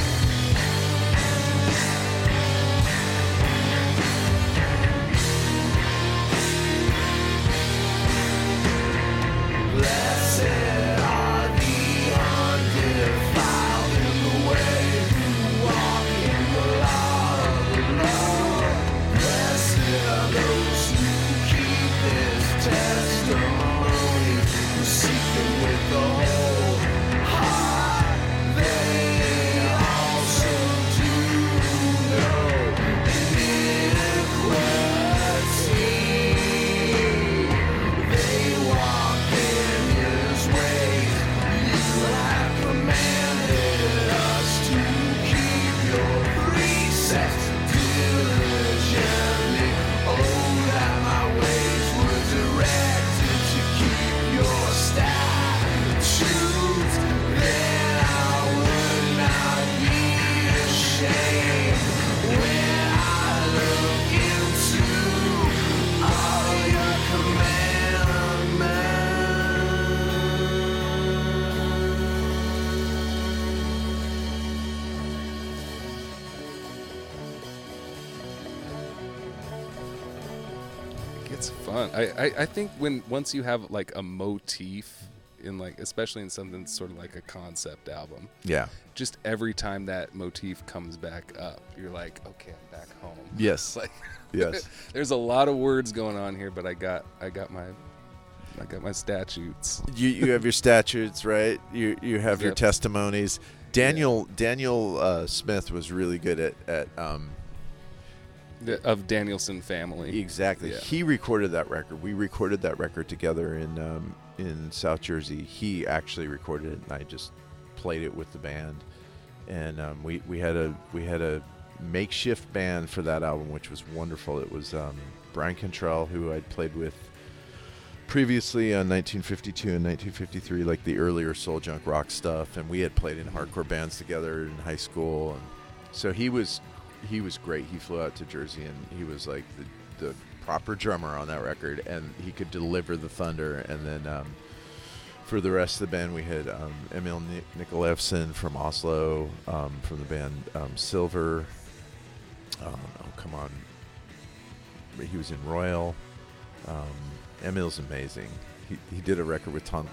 Speaker 1: I, I, I think when once you have like a motif in like especially in something sort of like a concept album,
Speaker 2: yeah
Speaker 1: just every time that motif comes back up, you're like, okay, I'm back home.
Speaker 2: yes
Speaker 1: Like
Speaker 2: yes
Speaker 1: there's a lot of words going on here, but I got I got my I got my statutes.
Speaker 2: you you have your statutes, right? You you have your testimonies. Daniel Daniel uh, Smith was really good at at um,
Speaker 1: The- Of Danielson family.
Speaker 2: exactly.
Speaker 1: Yeah.
Speaker 2: He recorded that record. We recorded that record together in um, in South Jersey. He actually recorded it, and I just played it with the band. And um, we we had a we had a makeshift band for that album, which was wonderful. It was um, Brian Cantrell, who I'd played with previously on 1952 and 1953, like the earlier soul junk rock stuff, and we had played in hardcore bands together in high school, and so he was he was great. He flew out to Jersey, and he was like the, the proper drummer on that record, and he could deliver the thunder. And then um, for the rest of the band, we had um, Emil Ni- Nikolaisen from Oslo, um, from the band um, Silver. Um, oh come on, he was in Royal. Um, Emil's amazing. He, he did a record with Tom,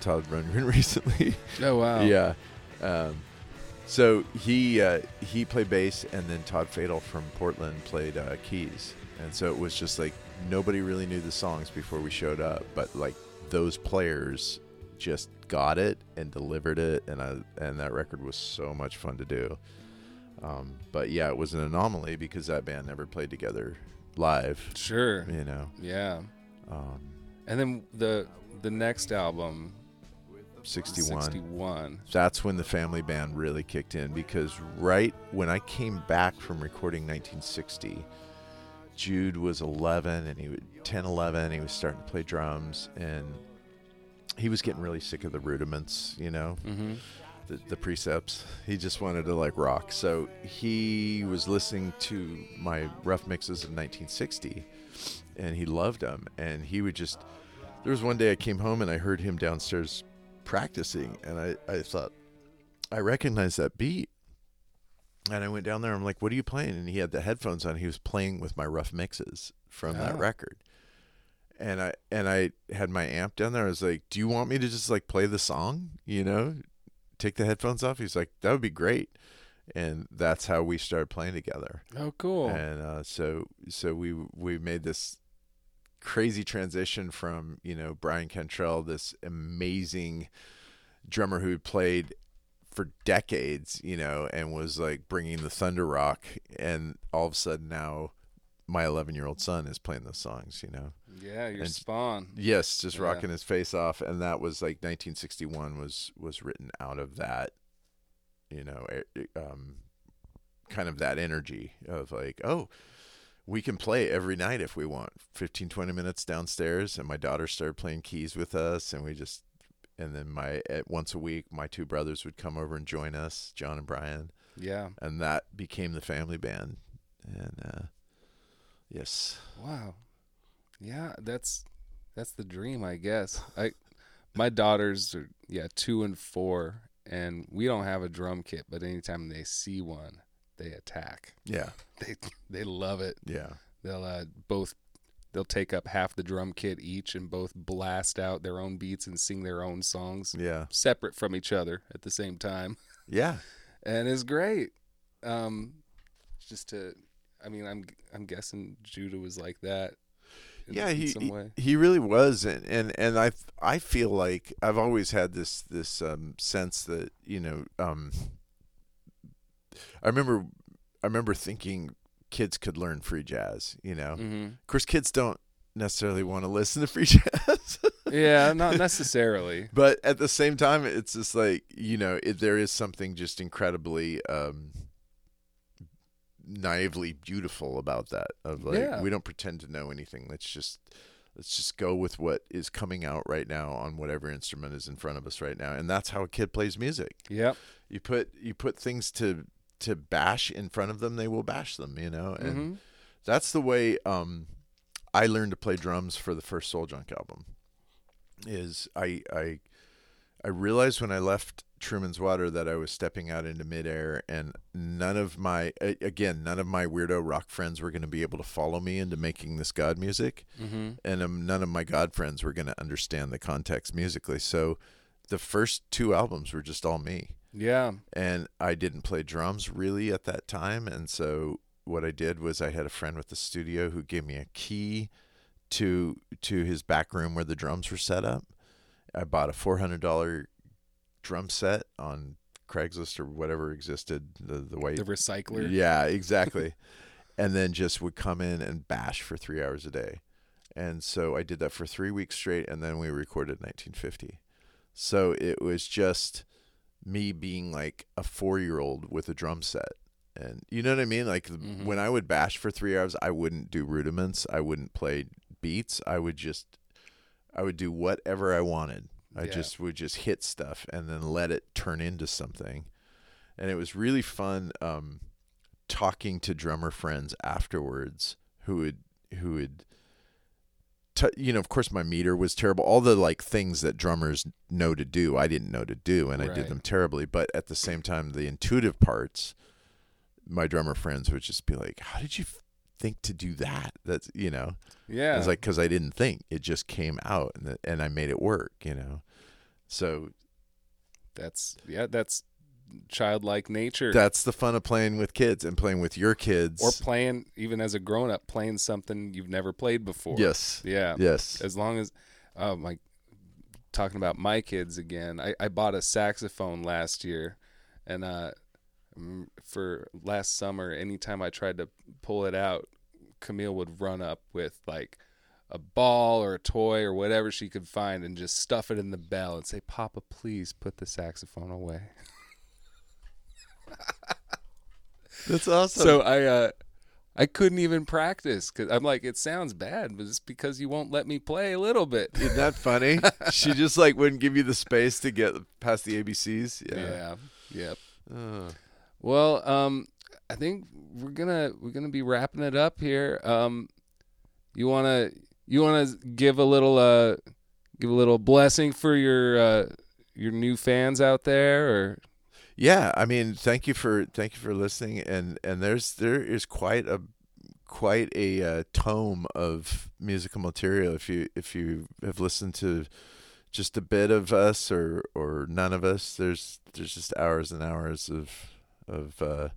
Speaker 2: Todd Rundgren recently.
Speaker 1: Oh wow.
Speaker 2: yeah. So he uh, he played bass, and then Todd Fatal from Portland played uh, keys, and so it was just like nobody really knew the songs before we showed up, but like those players just got it and delivered it, and I, and that record was so much fun to do. Um, but yeah, it was an anomaly because that band never played together live.
Speaker 1: Sure.
Speaker 2: You know,
Speaker 1: Yeah.
Speaker 2: um,
Speaker 1: And then the the next album,
Speaker 2: 61.
Speaker 1: 61.
Speaker 2: That's when the family band really kicked in because right when I came back from recording 1960, Jude was 11 and he was 10, 11. He was starting to play drums and he was getting really sick of the rudiments, you know,
Speaker 1: Mm-hmm.
Speaker 2: the, the precepts. He just wanted to like rock. So he was listening to my rough mixes of 1960 and he loved them. And he would just, there was one day I came home and I heard him downstairs practicing and I, I thought, I recognize that beat. And I went down there. I'm like, "What are you playing?" And he had the headphones on. He was playing with my rough mixes from that
Speaker 1: Oh.
Speaker 2: record. And I and I had my amp down there. I was like, "Do you want me to just like play the song? You know, take the headphones off?" He's like, "That would be great." And that's how we started playing together.
Speaker 1: Oh, cool.
Speaker 2: And uh, so so we we made this crazy transition from you know Brian Cantrell, this amazing drummer who played for decades, you know, and was like bringing the thunder rock, and all of a sudden now my 11 year old son is playing those songs, you know.
Speaker 1: yeah, your
Speaker 2: and-
Speaker 1: spawn.
Speaker 2: Yes, just
Speaker 1: Yeah.
Speaker 2: rocking his face off, and that was like 1961 was was written out of that, you know, um, kind of that energy of like, oh, we can play every night if we want, 15, 20 minutes downstairs, and my daughter started playing keys with us, and we just, and then my at once a week, my two brothers would come over and join us, John and Brian,
Speaker 1: Yeah.
Speaker 2: and that became the family band, and uh, yes,
Speaker 1: Wow. Yeah, that's that's the dream, I guess. I my daughters are yeah, 2 and 4 and we don't have a drum kit, but anytime they see one, they attack.
Speaker 2: yeah,
Speaker 1: They they love it.
Speaker 2: yeah,
Speaker 1: They'll uh, both they'll take up half the drum kit each and both blast out their own beats and sing their own songs
Speaker 2: yeah,
Speaker 1: separate from each other at the same time.
Speaker 2: yeah.
Speaker 1: and it's great. Um, just to, I mean, I'm I'm guessing Judah was like that. in-
Speaker 2: yeah he he really was and and and i i feel like i've always had this this um sense that you know um i remember i remember thinking kids could learn free jazz you know
Speaker 1: hmm
Speaker 2: of course kids don't necessarily want to listen to free jazz
Speaker 1: Yeah, not necessarily.
Speaker 2: but at the same time it's just like you know it, there is something just incredibly um naively beautiful about that of like
Speaker 1: Yeah.
Speaker 2: we don't pretend to know anything let's just let's just go with what is coming out right now on whatever instrument is in front of us right now and that's how a kid plays music
Speaker 1: Yep.
Speaker 2: you put you put things to to bash in front of them they will bash them you know and
Speaker 1: Mhm.
Speaker 2: that's the way um I learned to play drums for the first Soul Junk album. Is I I I realized when I left Truman's Water that I was stepping out into midair, and none of my again none of my weirdo rock friends were going to be able to follow me into making this God music,
Speaker 1: Mhm.
Speaker 2: and um, none of my God friends were going to understand the context musically. So the first two albums were just all me
Speaker 1: Yeah.
Speaker 2: and I didn't play drums really at that time. And so what I did was I had a friend with the studio who gave me a key to to his back room where the drums were set up. I bought a four hundred dollar drum set on Craigslist or whatever existed the the white
Speaker 1: The recycler.
Speaker 2: yeah, exactly. and then just would come in and bash for three hours a day. And so I did that for three weeks straight, and then we recorded 1950. So it was just me being like a four year old with a drum set. And you know what I mean? Like
Speaker 1: Mhm.
Speaker 2: when I would bash for three hours, I wouldn't do rudiments. I wouldn't play beats. I would just, I would do whatever I wanted. I
Speaker 1: Yeah.
Speaker 2: just would just hit stuff and then let it turn into something. And it was really fun um, talking to drummer friends afterwards who would who would t- you know of course my meter was terrible all the like things that drummers know to do I didn't know to do and I did them terribly but at the same time the intuitive parts my drummer friends would just be like how did you f- think to do that? That's you know?
Speaker 1: Yeah.
Speaker 2: it's like because I didn't think it just came out and, and I made it work you know? So
Speaker 1: that's yeah, that's childlike nature.
Speaker 2: that's the fun of playing with kids and playing with your kids
Speaker 1: or playing even as a grown up playing something you've never played before.
Speaker 2: yes
Speaker 1: Yeah.
Speaker 2: yes
Speaker 1: As long as oh my talking about my kids again. I, I bought a saxophone last year and uh For last summer, anytime I tried to pull it out, Camille would run up with like a ball or a toy or whatever she could find and just stuff it in the bell and say, "Papa, please put the saxophone away."
Speaker 2: That's awesome.
Speaker 1: So I uh I couldn't even practice cuz I'm like it sounds bad, but it's because you won't let me play a little bit.
Speaker 2: Isn't that funny? she just like wouldn't give you the space to get past the ABCs.
Speaker 1: Yeah. Yep.
Speaker 2: Uh,
Speaker 1: Well, um I think we're going to we're to be wrapping it up here. Um you want to you want to give a little uh give a little blessing for your uh your new fans out there or
Speaker 2: yeah, I mean, thank you for thank you for listening. And and there's there is quite a quite a uh, tome of musical material. If you if you have listened to just a bit of us or or none of us, there's there's just hours and hours of of uh,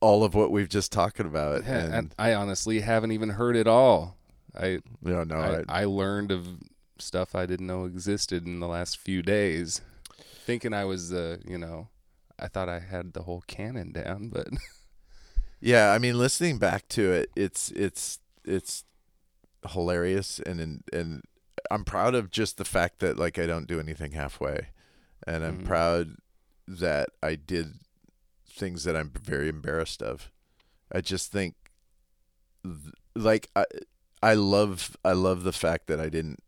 Speaker 2: all of what we've just talking about.
Speaker 1: and
Speaker 2: And
Speaker 1: I honestly haven't even heard it all. I
Speaker 2: know, no,
Speaker 1: I,
Speaker 2: I,
Speaker 1: I learned of stuff I didn't know existed in the last few days, thinking I was the, you know, I thought I had the whole canon down, but
Speaker 2: Yeah, I mean, listening back to it, it's it's it's hilarious, and and, and I'm proud of just the fact that like I don't do anything halfway, and I'm
Speaker 1: Mhm.
Speaker 2: proud that I did things that I'm very embarrassed of. I just think, like I I love I love the fact that I didn't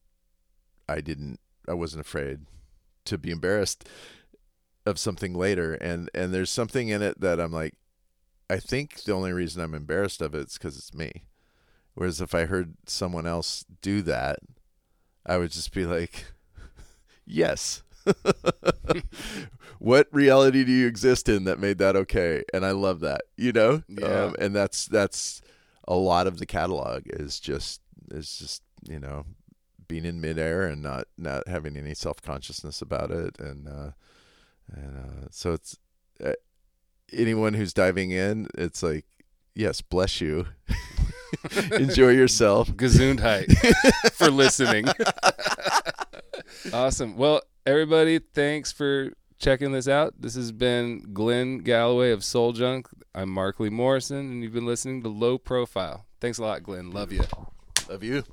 Speaker 2: I didn't I wasn't afraid to be embarrassed of something later, and and there's something in it that I'm like. I think the only reason I'm embarrassed of it is because it's me. Whereas if I heard someone else do that, I would just be like, yes. what reality do you exist in that made that okay? And I love that, you know?
Speaker 1: Yeah.
Speaker 2: Um, and that's, that's a lot of the catalog is just, is just, you know, being in midair and not, not having any self consciousness about it. And, uh, and, uh, so it's, uh, anyone who's diving in, it's like, yes, bless you. Enjoy yourself.
Speaker 1: Gesundheit for listening. awesome. Well, everybody, thanks for checking this out. This has been Glen Galloway of Soul Junk. I'm Mark Lee Morrison, and you've been listening to Low Profile. Thanks a lot, Glen. Love you.
Speaker 2: Love you.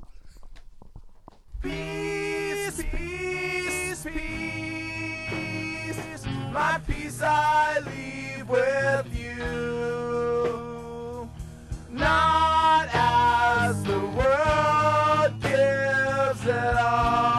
Speaker 4: Peace, peace, peace. My peace I leave with you. Not as the world gives it all.